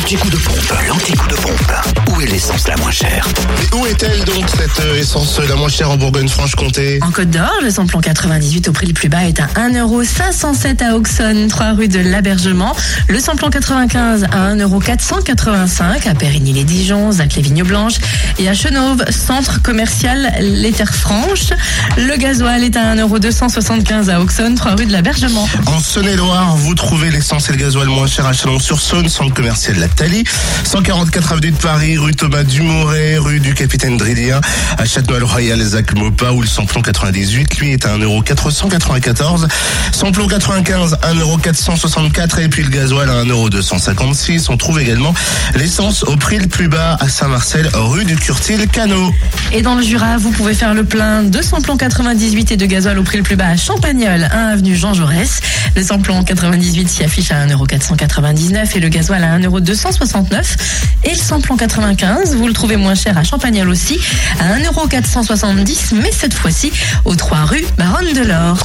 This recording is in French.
L'anti-coup de pompe, l'anti-coup moins chère Et où est-elle donc cette euh, essence la moins chère en Bourgogne-Franche-Comté? En Côte d'Or, le samplon 98 au prix le plus bas est à 1,507€ à Auxonne, 3 rue de l'Abergement. Le samplon 95 à 1,485€ à Périgny-les-Dijon, Zac-les-Vignes-Blanches et à Chenauve, centre commercial Les Terres Franches. Le gasoil est à 1,275€ à Auxonne, 3 rue de l'Abergement. En Saône-et-Loire, vous trouvez l'essence et le gasoil moins cher à Chalon-sur-Saône, centre commercial La Thalie, 144 avenue de Paris, rue Thomas Rue du Capitaine Dridien, à Châtenois-le-Royal, Zac Mopa, où le samplon 98, lui, est à 1,494€. Samplon 95, 1,464€ et puis le gasoil à 1,256€. On trouve également l'essence au prix le plus bas à Saint-Marcel, rue du Curtil-Canot. Et dans le Jura, vous pouvez faire le plein de samplon 98 et de gasoil au prix le plus bas à Champagnol, 1 avenue Jean Jaurès. Le samplon 98 s'y affiche à 1,499€ et le gasoil à 1,269€. Et le samplon 95, vous le trouvez moins cher à Champagnol aussi, à 1,470€, mais cette fois-ci aux 3 rue Baronne de l'Or.